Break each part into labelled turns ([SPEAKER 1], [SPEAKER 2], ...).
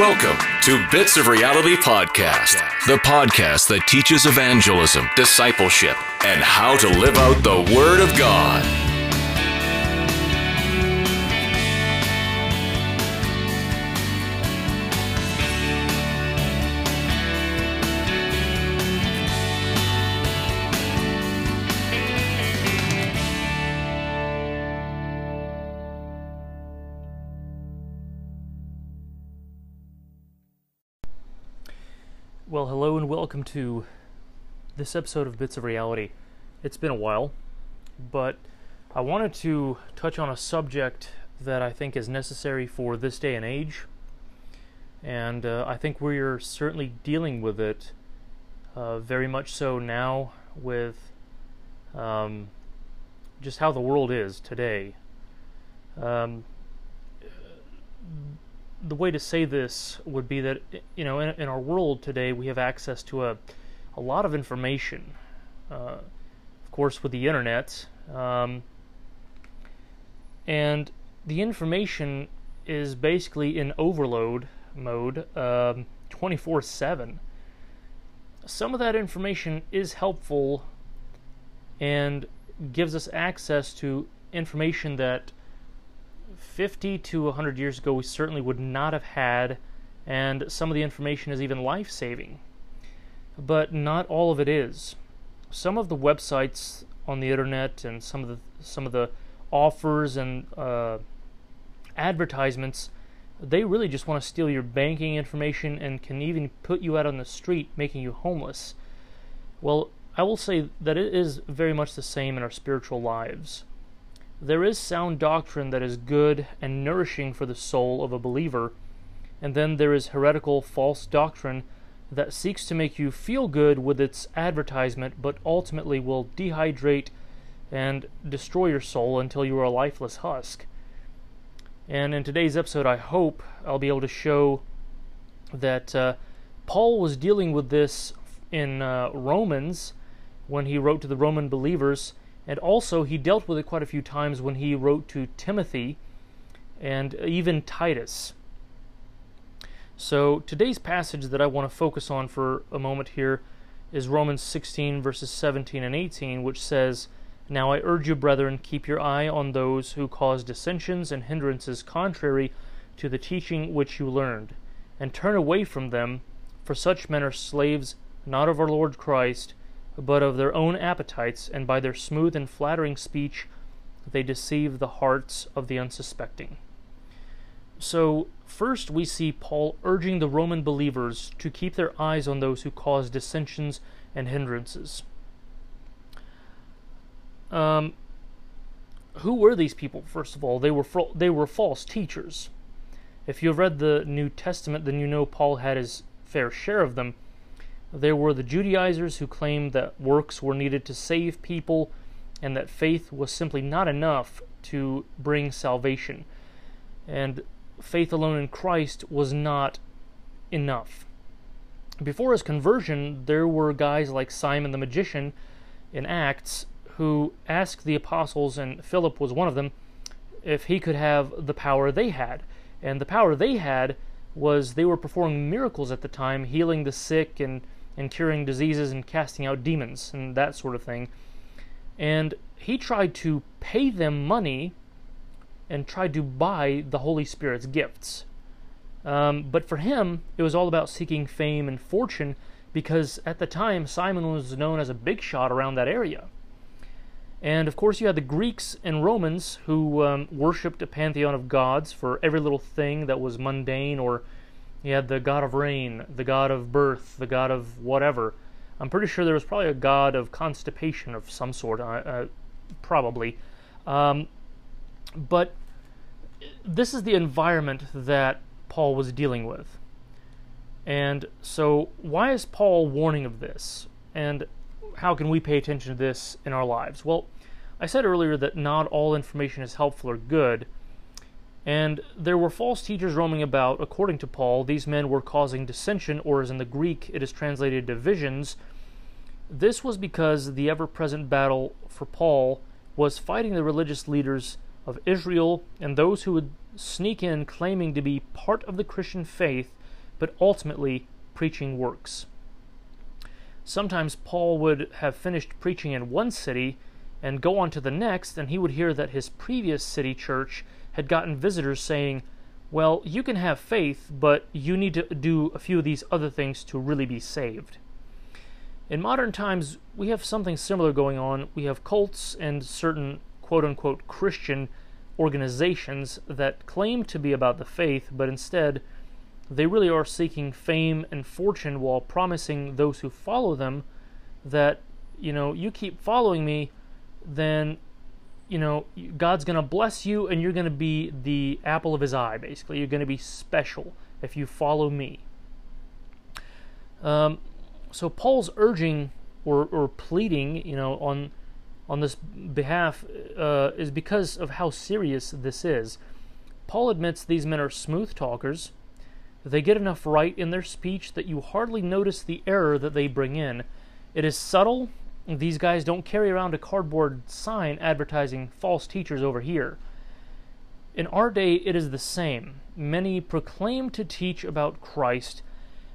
[SPEAKER 1] Welcome to Bits of Reality Podcast, the podcast that teaches evangelism, discipleship, and how to live out the Word of God.
[SPEAKER 2] Welcome to this episode of Bits of Reality. It's been a while, but I wanted to touch on a subject that I think is necessary for this day and age, and uh, I think we're certainly dealing with it uh, very much so now with um, just how the world is today. Um, the way to say this would be that you know in, in our world today we have access to a a lot of information. Uh, of course, with the internet, um, and the information is basically in overload mode, um, twenty four seven. Some of that information is helpful and gives us access to information that 50 to 100 years ago we certainly would not have had, and some of the information is even life saving. But not all of it is. Some of the websites on the internet and some of the some of the offers and uh, advertisements, they really just want to steal your banking information and can even put you out on the street, making you homeless. Well, I will say that it is very much the same in our spiritual lives. There is sound doctrine that is good and nourishing for the soul of a believer, and then there is heretical false doctrine that seeks to make you feel good with its advertisement, but ultimately will dehydrate and destroy your soul until you are a lifeless husk. And in today's episode, I hope I'll be able to show that uh, Paul was dealing with this in uh, Romans when he wrote to the Roman believers and also, he dealt with it quite a few times when he wrote to Timothy and even Titus. So, today's passage that I want to focus on for a moment here is Romans 16, verses 17 and 18, which says, Now I urge you, brethren, keep your eye on those who cause dissensions and hindrances contrary to the teaching which you learned, and turn away from them, for such men are slaves not of our Lord Christ but of their own appetites, and by their smooth and flattering speech they deceive the hearts of the unsuspecting. So, first we see Paul urging the Roman believers to keep their eyes on those who cause dissensions and hindrances. Um, who were these people? First of all, they were they were false teachers. If you have read the New Testament, then you know Paul had his fair share of them. There were the Judaizers who claimed that works were needed to save people and that faith was simply not enough to bring salvation. And faith alone in Christ was not enough. Before his conversion, there were guys like Simon the magician in Acts who asked the apostles, and Philip was one of them, if he could have the power they had. And the power they had was they were performing miracles at the time, healing the sick and and curing diseases and casting out demons and that sort of thing. And he tried to pay them money and tried to buy the Holy Spirit's gifts. Um, but for him, it was all about seeking fame and fortune because at the time Simon was known as a big shot around that area. And of course, you had the Greeks and Romans who um, worshipped a pantheon of gods for every little thing that was mundane or you had the god of rain, the god of birth, the god of whatever. I'm pretty sure there was probably a god of constipation of some sort, uh, uh, probably. Um, but this is the environment that Paul was dealing with. And so, why is Paul warning of this? And how can we pay attention to this in our lives? Well, I said earlier that not all information is helpful or good. And there were false teachers roaming about. According to Paul, these men were causing dissension, or as in the Greek it is translated divisions. This was because the ever present battle for Paul was fighting the religious leaders of Israel and those who would sneak in claiming to be part of the Christian faith but ultimately, preaching works. Sometimes Paul would have finished preaching in one city and go on to the next, and he would hear that his previous city church had gotten visitors saying, Well, you can have faith, but you need to do a few of these other things to really be saved. In modern times, we have something similar going on. We have cults and certain quote unquote Christian organizations that claim to be about the faith, but instead they really are seeking fame and fortune while promising those who follow them that, you know, you keep following me, then, you know, God's going to bless you and you're going to be the apple of his eye, basically. You're going to be special if you follow me. Um, so Paul's urging or, or pleading, you know, on on this behalf uh, is because of how serious this is. Paul admits these men are smooth talkers they get enough right in their speech that you hardly notice the error that they bring in. It is subtle. These guys don't carry around a cardboard sign advertising false teachers over here. In our day, it is the same. Many proclaim to teach about Christ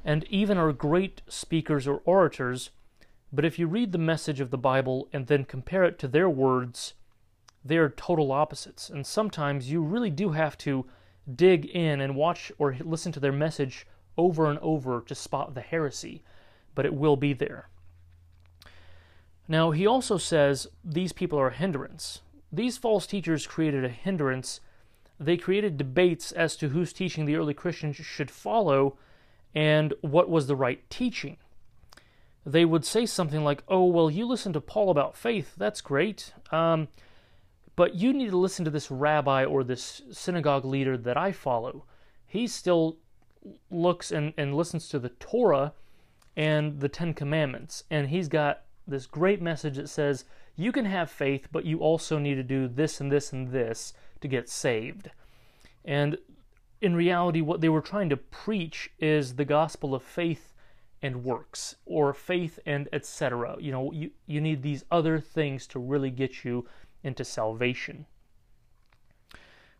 [SPEAKER 2] and even are great speakers or orators, but if you read the message of the Bible and then compare it to their words, they are total opposites. And sometimes you really do have to dig in and watch or listen to their message over and over to spot the heresy, but it will be there. Now, he also says these people are a hindrance. These false teachers created a hindrance. They created debates as to whose teaching the early Christians should follow and what was the right teaching. They would say something like, Oh, well, you listen to Paul about faith. That's great. Um, but you need to listen to this rabbi or this synagogue leader that I follow. He still looks and, and listens to the Torah and the Ten Commandments. And he's got this great message that says, you can have faith, but you also need to do this and this and this to get saved. And in reality, what they were trying to preach is the gospel of faith and works, or faith and etc. You know, you, you need these other things to really get you into salvation.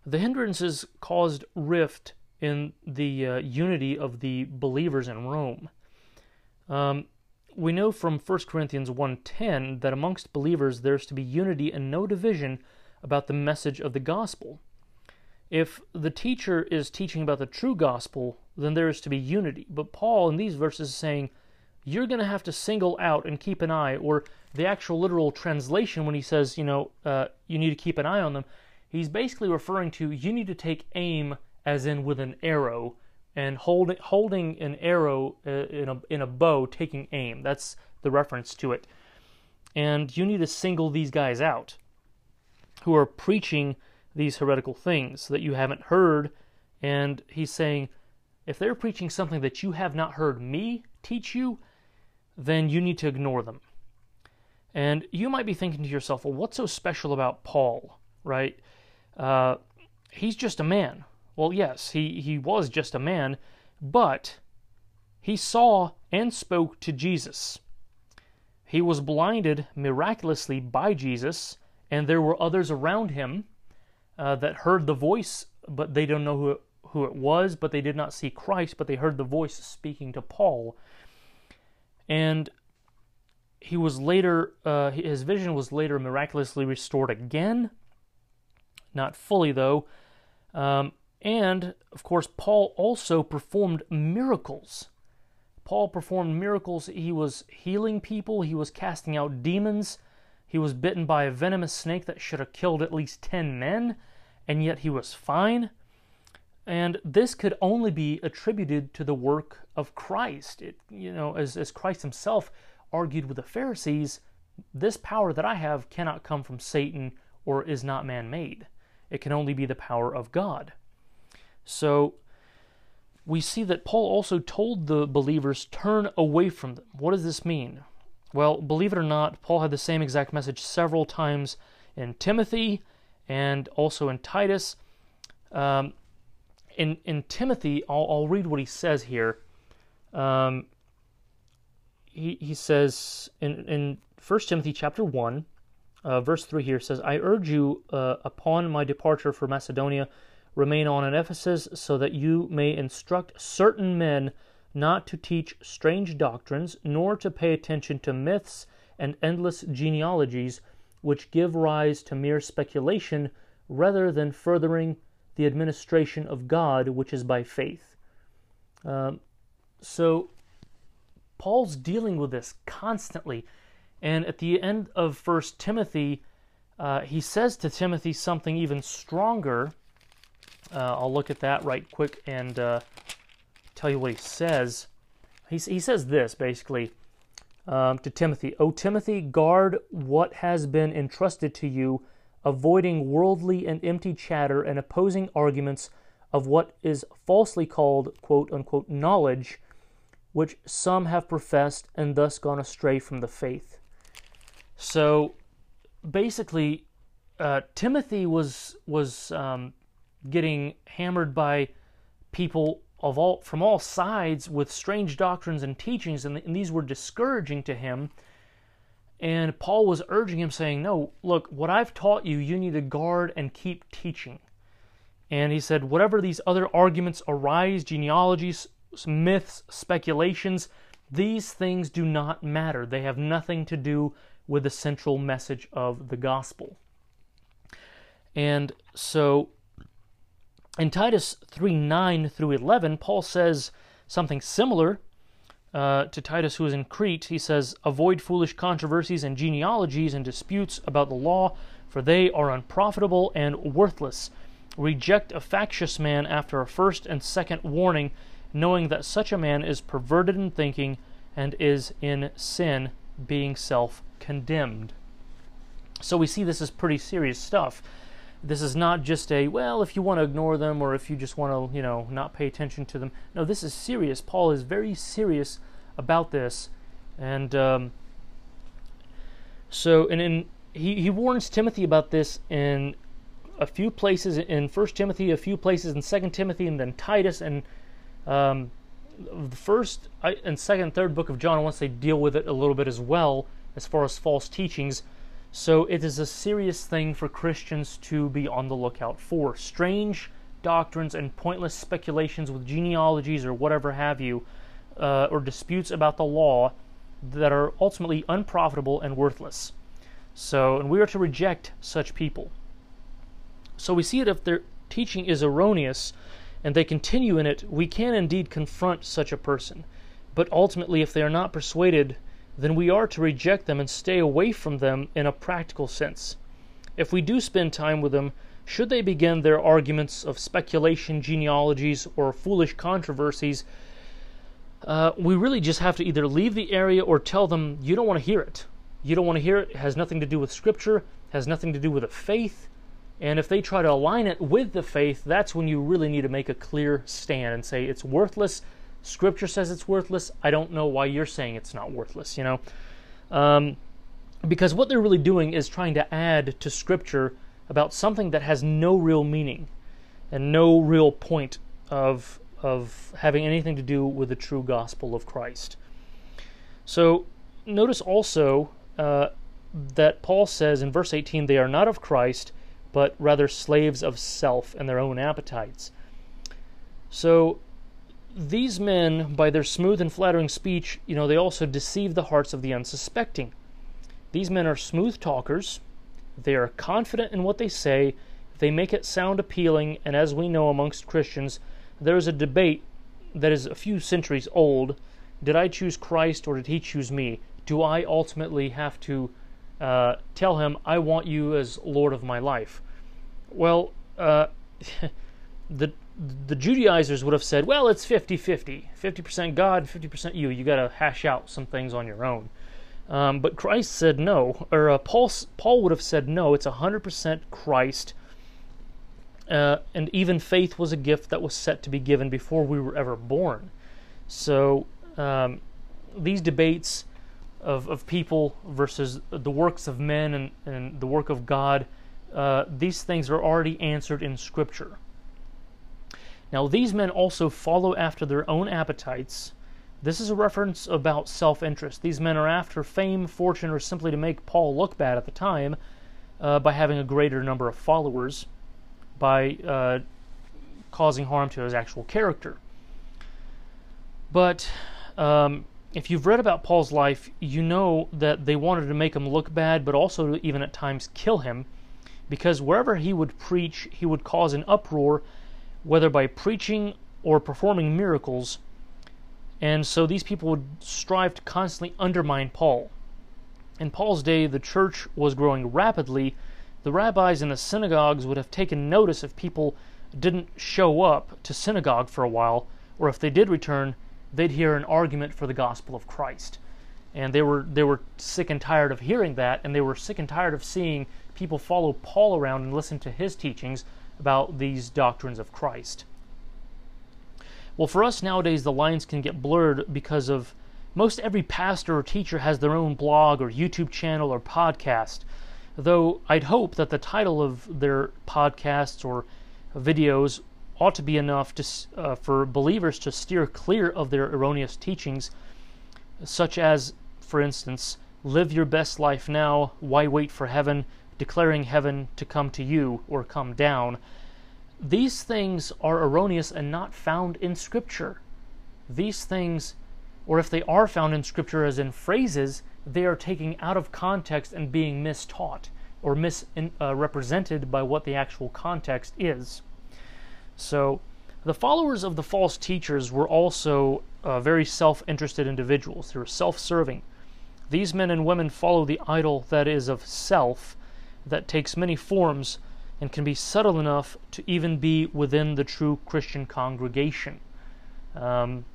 [SPEAKER 2] The hindrances caused rift in the uh, unity of the believers in Rome. Um, we know from 1 Corinthians 1:10 that amongst believers there's to be unity and no division about the message of the gospel. If the teacher is teaching about the true gospel, then there is to be unity. But Paul in these verses is saying you're going to have to single out and keep an eye, or the actual literal translation when he says, you know, uh, you need to keep an eye on them, he's basically referring to you need to take aim as in with an arrow and hold, holding an arrow uh, in, a, in a bow, taking aim. That's the reference to it. And you need to single these guys out who are preaching these heretical things that you haven't heard. And he's saying, if they're preaching something that you have not heard me teach you, then you need to ignore them. And you might be thinking to yourself, well, what's so special about Paul, right? Uh, he's just a man. Well, yes, he, he was just a man, but he saw and spoke to Jesus. He was blinded miraculously by Jesus, and there were others around him uh, that heard the voice, but they don't know who it, who it was, but they did not see Christ, but they heard the voice speaking to Paul. And he was later uh, his vision was later miraculously restored again. Not fully though. Um, and of course paul also performed miracles paul performed miracles he was healing people he was casting out demons he was bitten by a venomous snake that should have killed at least 10 men and yet he was fine and this could only be attributed to the work of Christ. It, you know, as, as Christ himself argued with the Pharisees, this power that I have cannot come from Satan or is not man made. It can only be the power of God. So we see that Paul also told the believers, turn away from them. What does this mean? Well, believe it or not, Paul had the same exact message several times in Timothy and also in Titus. Um, in in Timothy, I'll, I'll read what he says here. Um, he he says in in First Timothy chapter one, uh, verse three here says, "I urge you uh, upon my departure for Macedonia, remain on in Ephesus, so that you may instruct certain men not to teach strange doctrines, nor to pay attention to myths and endless genealogies, which give rise to mere speculation rather than furthering the administration of God, which is by faith. Um, so, Paul's dealing with this constantly. And at the end of First Timothy, uh, he says to Timothy something even stronger. Uh, I'll look at that right quick and uh, tell you what he says. He, he says this basically um, to Timothy O Timothy, guard what has been entrusted to you, avoiding worldly and empty chatter and opposing arguments of what is falsely called quote unquote knowledge, which some have professed and thus gone astray from the faith. So basically, uh, Timothy was was um, getting hammered by people of all from all sides with strange doctrines and teachings, and, and these were discouraging to him. And Paul was urging him, saying, No, look, what I've taught you, you need to guard and keep teaching. And he said, Whatever these other arguments arise, genealogies, myths, speculations, these things do not matter. They have nothing to do with the central message of the gospel. And so in Titus 3 9 through 11, Paul says something similar uh, to Titus, who is in Crete. He says, Avoid foolish controversies and genealogies and disputes about the law, for they are unprofitable and worthless. Reject a factious man after a first and second warning, knowing that such a man is perverted in thinking and is in sin, being self condemned. So we see this is pretty serious stuff this is not just a well if you want to ignore them or if you just want to you know not pay attention to them. No this is serious. Paul is very serious about this. And um, so and in he, he warns timothy about this in a few places in first timothy a few places in second timothy and then titus and um, the first and second third book of john once they deal with it a little bit as well as far as false teachings so it is a serious thing for Christians to be on the lookout for. Strange doctrines and pointless speculations with genealogies or whatever have you, uh, or disputes about the law that are ultimately unprofitable and worthless. So, and we are to reject such people. So we see it if their teaching is erroneous and they continue in it, we can indeed confront such a person. But ultimately, if they are not persuaded then we are to reject them and stay away from them in a practical sense. If we do spend time with them, should they begin their arguments of speculation, genealogies, or foolish controversies, uh, we really just have to either leave the area or tell them you don't want to hear it. You don't want to hear it. It has nothing to do with Scripture, has nothing to do with the faith. And if they try to align it with the faith, that's when you really need to make a clear stand and say it's worthless Scripture says it's worthless. I don't know why you're saying it's not worthless, you know? Um, because what they're really doing is trying to add to Scripture about something that has no real meaning and no real point of, of having anything to do with the true gospel of Christ. So notice also uh, that Paul says in verse 18, they are not of Christ, but rather slaves of self and their own appetites. So these men, by their smooth and flattering speech, you know, they also deceive the hearts of the unsuspecting. These men are smooth talkers. They are confident in what they say. They make it sound appealing, and as we know amongst Christians, there is a debate that is a few centuries old. Did I choose Christ or did he choose me? Do I ultimately have to uh, tell him, I want you as Lord of my life? Well, uh, the the Judaizers would have said, well, it's 50 50. 50% God, 50% you. You got to hash out some things on your own. Um, but Christ said no, or uh, Paul, Paul would have said no, it's 100% Christ. Uh, and even faith was a gift that was set to be given before we were ever born. So um, these debates of, of people versus the works of men and, and the work of God, uh, these things are already answered in Scripture. Now, these men also follow after their own appetites. This is a reference about self interest. These men are after fame, fortune, or simply to make Paul look bad at the time uh, by having a greater number of followers, by uh, causing harm to his actual character. But um, if you've read about Paul's life, you know that they wanted to make him look bad, but also even at times kill him, because wherever he would preach, he would cause an uproar, whether by preaching or performing miracles. And so these people would strive to constantly undermine Paul. In Paul's day, the church was growing rapidly. The rabbis in the synagogues would have taken notice if people didn't show up to synagogue for a while, or if they did return, they'd hear an argument for the gospel of Christ. And they were they were sick and tired of hearing that, and they were sick and tired of seeing people follow Paul around and listen to his teachings about these doctrines of Christ. Well, for us nowadays, the lines can get blurred because of most every pastor or teacher has their own blog or YouTube channel or podcast. Though I'd hope that the title of their podcasts or videos ought to be enough to, uh, for believers to steer clear of their erroneous teachings, such as, for instance, live your best life now, why wait for heaven, declaring heaven to come to you or come down. These things are erroneous and not found in Scripture. These things, or if they are found in Scripture as in phrases, they are taken out of context and being mistaught or misrepresented uh, by what the actual context is. So, the followers of the false teachers were also uh, very self interested individuals. They were self serving. These men and women follow the idol that is of self, that takes many forms and can be subtle enough to even be within the true Christian congregation. Um,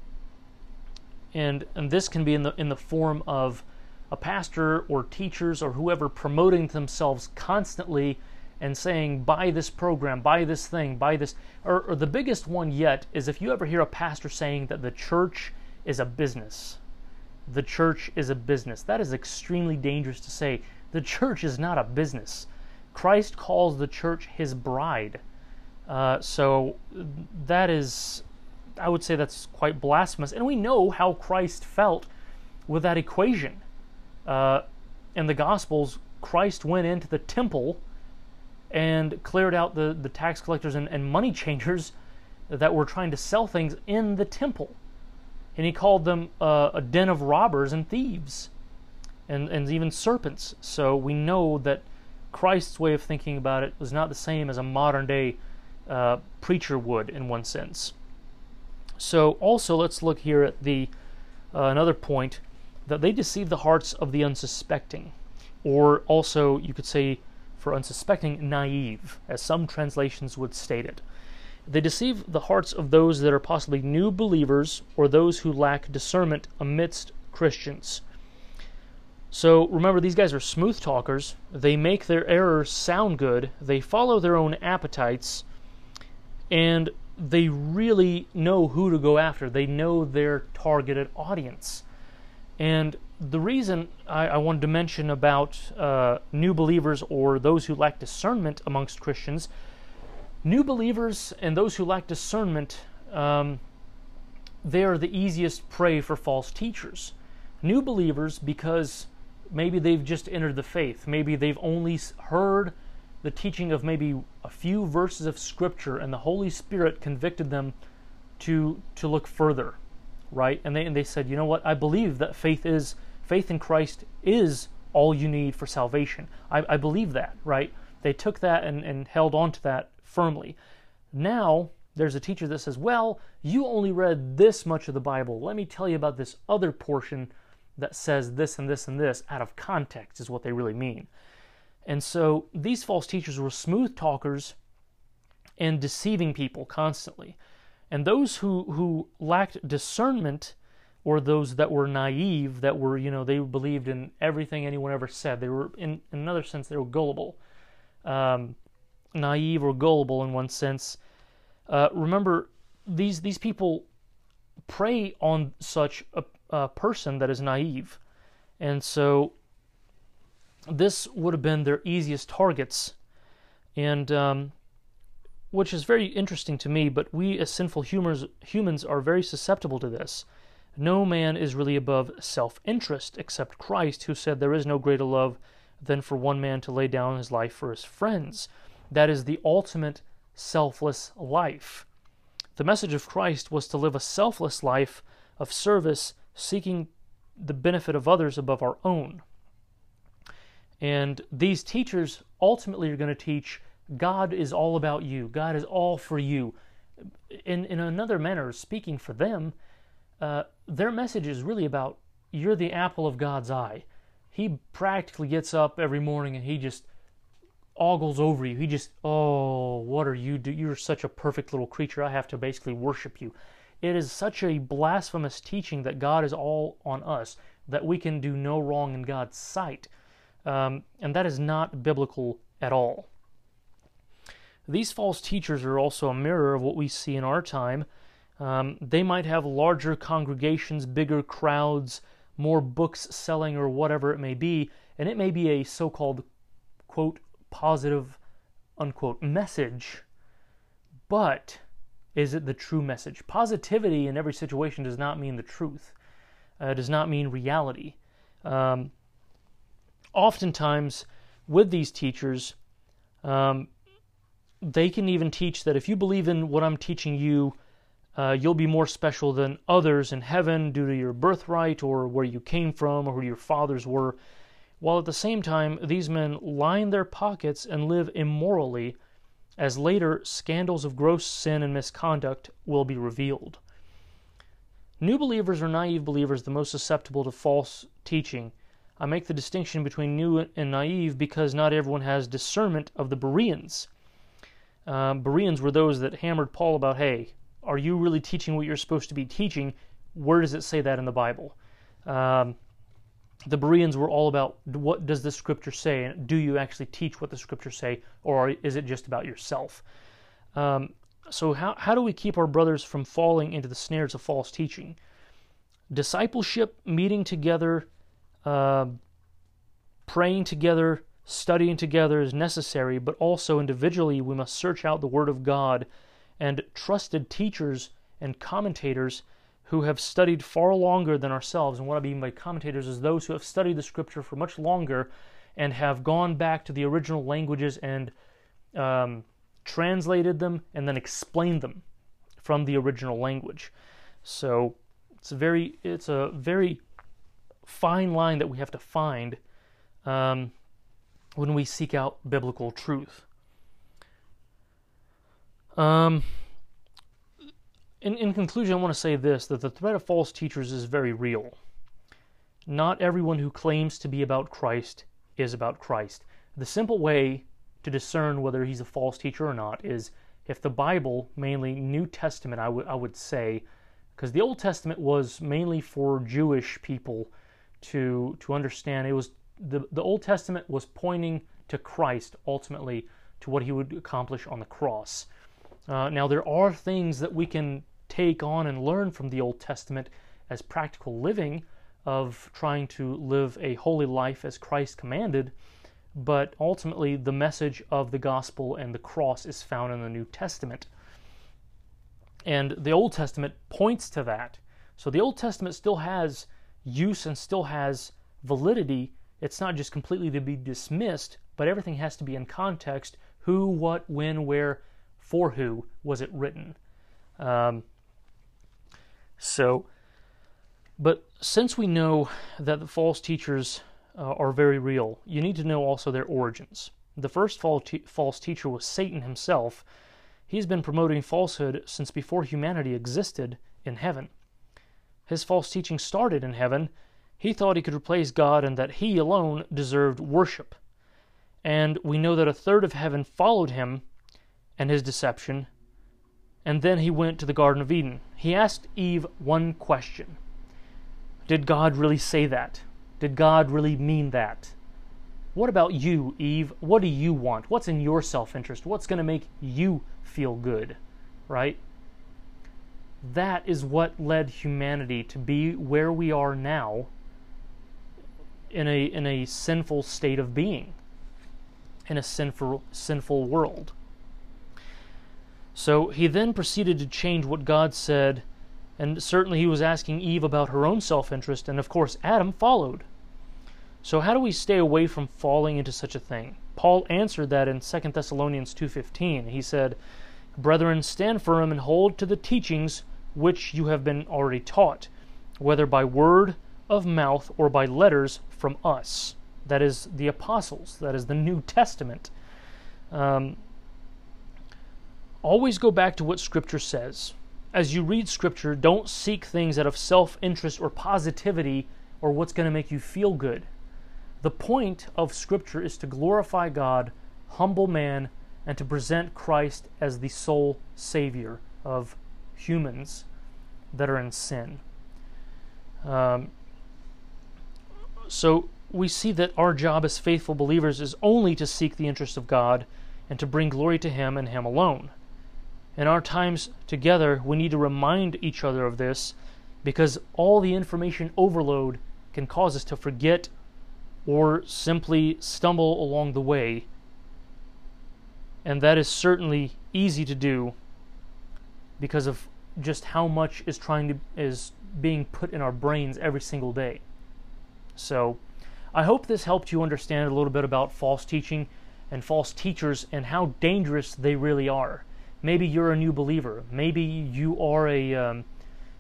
[SPEAKER 2] and, and this can be in the, in the form of a pastor or teachers or whoever promoting themselves constantly and saying, buy this program, buy this thing, buy this. Or, or, the biggest one yet is if you ever hear a pastor saying that the church is a business. The church is a business. That is extremely dangerous to say. The church is not a business. Christ calls the church his bride. Uh, so that is, I would say that's quite blasphemous. And we know how Christ felt with that equation. Uh, in the Gospels, Christ went into the temple and cleared out the, the tax collectors and, and money changers that were trying to sell things in the temple. And he called them uh, a den of robbers and thieves and, and even serpents. So we know that Christ's way of thinking about it was not the same as a modern day uh, preacher would in one sense. So also let's look here at the uh, another point that they deceive the hearts of the unsuspecting, or also you could say for unsuspecting naive, as some translations would state it. They deceive the hearts of those that are possibly new believers or those who lack discernment amidst Christians. So remember, these guys are smooth talkers. They make their errors sound good, they follow their own appetites, and they really know who to go after. They know their targeted audience. And the reason I, I, wanted to mention about uh, new believers or those who lack discernment amongst Christians, new believers and those who lack discernment, um, they are the easiest prey for false teachers. New believers, because maybe they've just entered the faith, maybe they've only heard the teaching of maybe a few verses of Scripture, and the Holy Spirit convicted them to to look further, right? And they and they said, you know what? I believe that faith is faith in Christ is all you need for salvation. I, I believe that, right? They took that and, and held on to that firmly. Now, there's a teacher that says, Well, you only read this much of the Bible. Let me tell you about this other portion that says this and this and this out of context, is what they really mean. And so these false teachers were smooth talkers and deceiving people constantly. And those who, who lacked discernment or those that were naive, that were, you know, they believed in everything anyone ever said. They were, in, in another sense, they were gullible. Um, naive or gullible in one sense. Uh, remember, these, these people prey on such a person that is naive. And so this would have been their easiest targets. And um, which is very interesting to me, but we as sinful humans, humans are very susceptible to this. No man is really above self interest except Christ, who said, There is no greater love than for one man to lay down his life for his friends. That is the ultimate selfless life. The message of Christ was to live a selfless life of service, seeking the benefit of others above our own. And these teachers ultimately are going to teach God is all about you, God is all for you. In, in another manner, speaking for them, uh, their message is really about you're the apple of God's eye. He practically gets up every morning and he just ogles over you. He just, oh, what are you? You're such a perfect little creature. I have to basically worship you. It is such a blasphemous teaching that God is all on us, that we can do no wrong in God's sight. Um, and that is not biblical at all. These false teachers are also a mirror of what we see in our time. Um, they might have larger congregations, bigger crowds, more books selling, or whatever it may be, and it may be a so called, quote, positive, unquote, message, but is it the true message? Positivity in every situation does not mean the truth, uh, does not mean reality. Um, oftentimes, with these teachers, um, they can even teach that if you believe in what I'm teaching you, uh, you'll be more special than others in heaven due to your birthright or where you came from or who your fathers were, while at the same time these men line their pockets and live immorally as later scandals of gross sin and misconduct will be revealed. New believers or naive believers the most susceptible to false teaching. I make the distinction between new and naive because not everyone has discernment of the Bereans. Um, Bereans were those that hammered Paul about, hey, are you really teaching what you're supposed to be teaching? Where does it say that in the Bible? Um, the Bereans were all about what does the scripture say, and do you actually teach what the scriptures say, or is it just about yourself? Um, so, how, how do we keep our brothers from falling into the snares of false teaching? Discipleship, meeting together, uh, praying together, studying together is necessary, but also individually we must search out the Word of God and trusted teachers and commentators who have studied far longer than ourselves. And what I mean by commentators is those who have studied the scripture for much longer and have gone back to the original languages and um, translated them and then explained them from the original language. So it's a very it's a very fine line that we have to find um, when we seek out biblical truth. Um, in, in conclusion, I want to say this that the threat of false teachers is very real. Not everyone who claims to be about Christ is about Christ. The simple way to discern whether he's a false teacher or not is if the Bible, mainly New Testament, I would would say, because the Old Testament was mainly for Jewish people to to understand. It was the the Old Testament was pointing to Christ ultimately to what he would accomplish on the cross. Uh, now there are things that we can take on and learn from the Old Testament as practical living of trying to live a holy life as Christ commanded, but ultimately the message of the gospel and the cross is found in the New Testament. And the Old Testament points to that. So the Old Testament still has use and still has validity. It's not just completely to be dismissed, but everything has to be in context who, what, when, where, for who was it written. Um, so, but since we know that the false teachers uh, are very real, you need to know also their origins. The first false teacher was Satan himself. He's been promoting falsehood since before humanity existed in heaven. His false teaching started in heaven. He thought he could replace God and that he alone deserved worship. And we know that a third of heaven followed him and his deception and then he went to the Garden of Eden. He asked Eve one question Did God really say that? Did God really mean that? What about you, Eve? What do you want? What's in your self interest? What's going to make you feel good? Right? That is what led humanity to be where we are now in a, in a sinful state of being, in a sinful, sinful world. So he then proceeded to change what God said, and certainly he was asking Eve about her own self interest, and of course Adam followed. So how do we stay away from falling into such a thing? Paul answered that in 2 Thessalonians 2:15. He said, Brethren, stand firm and hold to the teachings which you have been already taught, whether by word of mouth or by letters from us. That is the apostles, that is the New Testament. Um, always go back to what Scripture says. As you read Scripture, don't seek things out of self interest or positivity or what's going to make you feel good. The point of Scripture is to glorify God, humble man, and to present Christ as the sole Savior of humans that are in sin. Um, so we see that our job as faithful believers is only to seek the interest of God and to bring glory to Him and Him alone. In our times together, we need to remind each other of this because all the information overload can cause us to forget or simply stumble along the way. And that is certainly easy to do because of just how much is trying to is being put in our brains every single day. So, I hope this helped you understand a little bit about false teaching and false teachers and how dangerous they really are. Maybe you're a new believer. Maybe you are a um,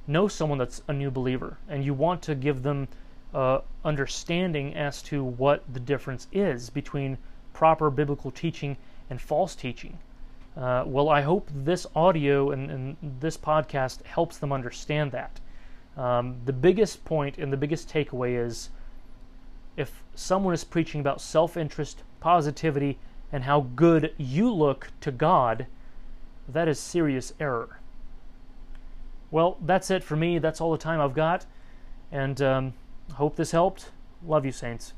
[SPEAKER 2] know someone that's a new believer, and you want to give them uh, understanding as to what the difference is between proper biblical teaching and false teaching. Uh, well, I hope this audio and, and, this podcast helps them understand that. Um, the biggest point and the biggest takeaway is if someone is preaching about self interest, positivity, and how good you look to God, that is serious error. Well, that's it for me. That's all the time I've got. And um, hope this helped. Love you, Saints.